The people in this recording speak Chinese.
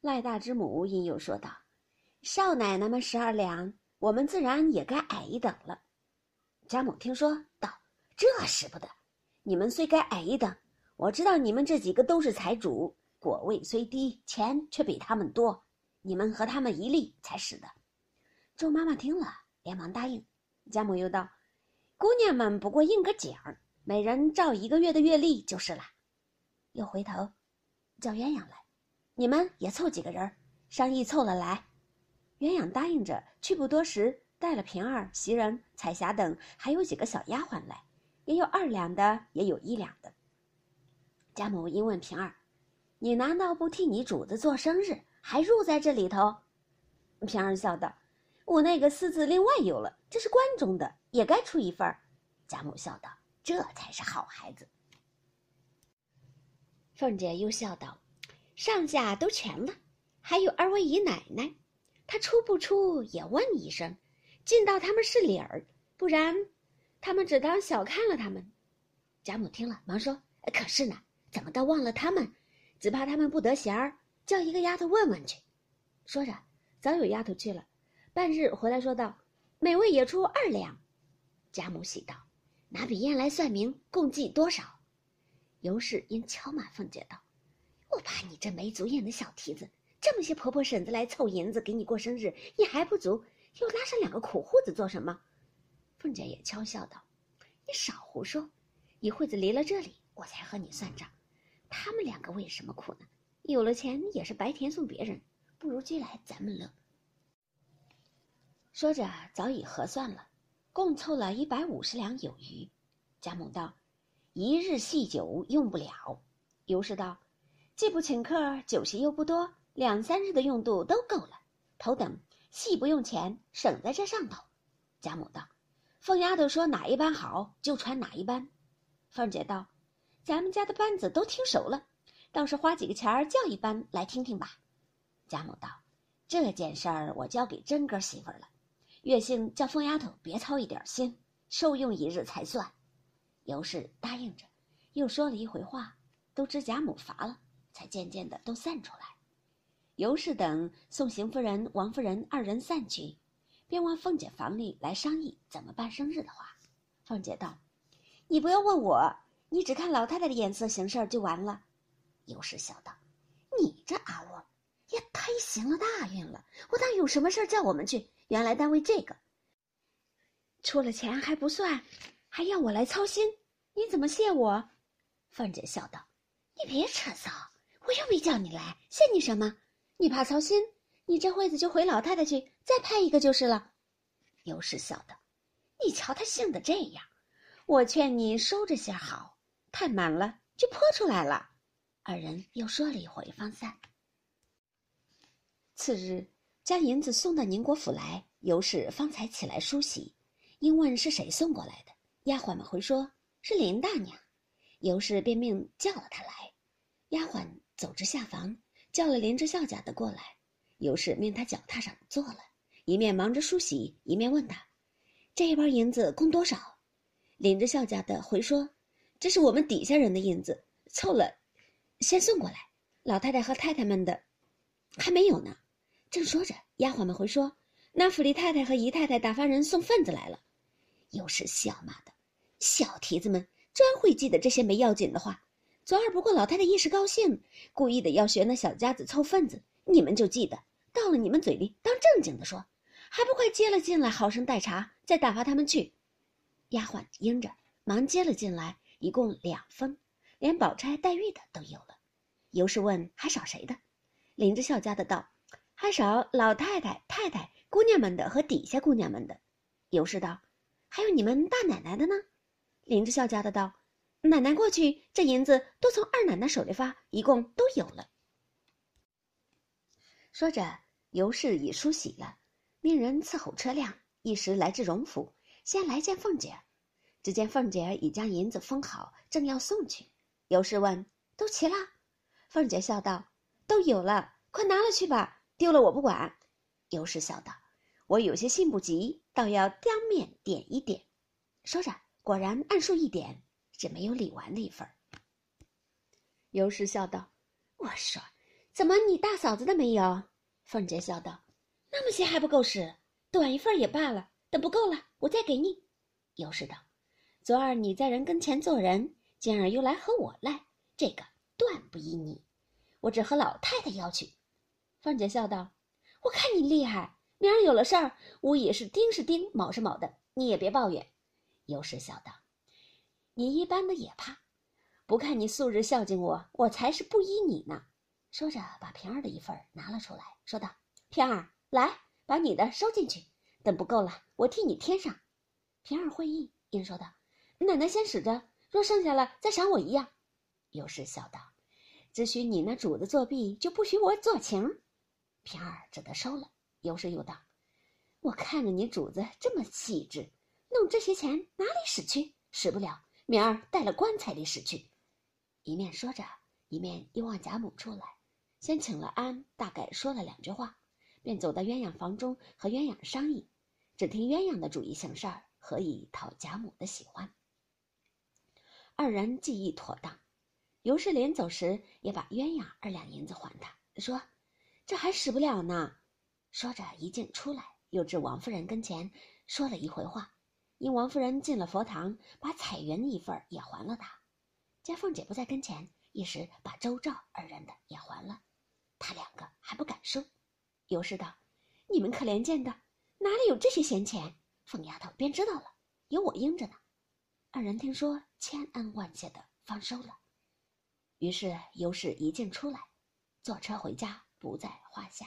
赖大之母因又说道：“少奶奶们十二两，我们自然也该矮一等了。”贾母听说道：“这使不得！你们虽该矮一等，我知道你们这几个都是财主，果位虽低，钱却比他们多，你们和他们一例才使得。”周妈妈听了，连忙答应。贾母又道：“姑娘们不过应个景儿，每人照一个月的月例就是了。”又回头叫鸳鸯来：“你们也凑几个人，商议凑了来。”鸳鸯答应着，去不多时，带了平儿、袭人、彩霞等，还有几个小丫鬟来，也有二两的，也有一两的。贾母因问平儿：“你难道不替你主子做生日，还入在这里头？”平儿笑道。我那个私自另外有了，这是关中的，也该出一份。贾母笑道：“这才是好孩子。”凤姐又笑道：“上下都全了，还有二位姨奶奶，她出不出也问一声，尽到他们是理儿，不然，他们只当小看了他们。”贾母听了，忙说：“可是呢，怎么倒忘了他们？只怕他们不得闲儿，叫一个丫头问问去。”说着，早有丫头去了。半日回来，说道：“每位也出二两。”贾母喜道：“拿笔砚来算明，共计多少？”尤氏因敲骂凤姐道：“我怕你这没足眼的小蹄子，这么些婆婆婶子来凑银子给你过生日，你还不足，又拉上两个苦户子做什么？”凤姐也悄笑道：“你少胡说！一会子离了这里，我才和你算账。他们两个为什么苦呢？有了钱也是白甜送别人，不如居来咱们乐。”说着，早已核算了，共凑了一百五十两有余。贾母道：“一日细酒用不了。”尤氏道：“既不请客，酒席又不多，两三日的用度都够了。头等戏不用钱，省在这上头。”贾母道：“凤丫头说哪一班好，就传哪一班。”凤姐道：“咱们家的班子都听熟了，倒是花几个钱儿叫一班来听听吧。”贾母道：“这件事儿我交给真哥媳妇了。”月姓叫凤丫头别操一点心，受用一日才算。尤氏答应着，又说了一回话，都知贾母乏了，才渐渐的都散出来。尤氏等送邢夫人、王夫人二人散去，便往凤姐房里来商议怎么办生日的话。凤姐道：“你不要问我，你只看老太太的眼色行事就完了。”尤氏笑道：“你这阿窝也忒行了大运了，我当有什么事叫我们去。”原来单位这个出了钱还不算，还要我来操心，你怎么谢我？凤姐笑道：“你别扯骚，叫你来，谢你什么？你怕操心，你这会子就回老太太去，再派一个就是了。”尤氏笑道：“你瞧他性子这样，我劝你收着些好，太满了就泼出来了。”二人又说了一会，方散。次日。将银子送到宁国府来，尤氏方才起来梳洗，因问是谁送过来的，丫鬟们回说是林大娘，尤氏便命叫了她来。丫鬟走至下房，叫了林之孝家的过来，尤氏命他脚踏上坐了，一面忙着梳洗，一面问他：“这一包银子共多少？”林之孝家的回说：“这是我们底下人的银子，凑了，先送过来。老太太和太太们的，还没有呢。”正说着，丫鬟们回说：“那府里太太和姨太太打发人送份子来了。”又是笑骂的：“小蹄子们专会记得这些没要紧的话。昨儿不过老太太一时高兴，故意的要学那小家子凑份子，你们就记得到了你们嘴里当正经的说，还不快接了进来，好生待茶，再打发他们去。”丫鬟应着，忙接了进来，一共两封，连宝钗、黛玉的都有了。尤氏问：“还少谁的？”林之孝家的道。还少老太太、太太、姑娘们的和底下姑娘们的，尤氏道：“还有你们大奶奶的呢。”林之孝家的道：“奶奶过去，这银子都从二奶奶手里发，一共都有了。”说着，尤氏已梳洗了，命人伺候车辆，一时来至荣府，先来见凤姐。只见凤姐已将银子封好，正要送去。尤氏问：“都齐了？”凤姐笑道：“都有了，快拿了去吧。”丢了我不管，尤氏笑道：“我有些信不急，倒要当面点一点。”说着，果然按数一点，只没有李纨那份儿。尤氏笑道：“我说，怎么你大嫂子的没有？凤姐笑道：“那么些还不够使，短一份也罢了。等不够了，我再给你。”尤氏道：“昨儿你在人跟前做人，今儿又来和我赖，这个断不依你。我只和老太太要去。”凤姐笑道：“我看你厉害，明儿有了事儿，吾也是丁是丁，卯是卯的，你也别抱怨。”尤氏笑道：“你一般的也怕，不看你素日孝敬我，我才是不依你呢。”说着，把平儿的一份拿了出来，说道：“平儿，来，把你的收进去。等不够了，我替你添上。”平儿会意，应说道：“奶奶先使着，若剩下了，再赏我一样。”尤氏笑道：“只许你那主子作弊，就不许我做情。”平儿只得收了。尤氏又道：“我看着你主子这么细致，弄这些钱哪里使去？使不了，明儿带了棺材里使去。”一面说着，一面又往贾母处来。先请了安，大概说了两句话，便走到鸳鸯房中和鸳鸯商议。只听鸳鸯的主意行事儿，何以讨贾母的喜欢？二人计议妥当。尤氏临走时也把鸳鸯二两银子还他，说：“这还使不了呢。”说着一进出来，又至王夫人跟前说了一回话。因王夫人进了佛堂，把彩云一份也还了他。见凤姐不在跟前，一时把周赵二人的也还了。他两个还不敢收，尤氏道：“你们可怜见的，哪里有这些闲钱？”凤丫头便知道了，有我应着呢。二人听说，千恩万谢的方收了。于是尤氏一进出来，坐车回家，不在话下。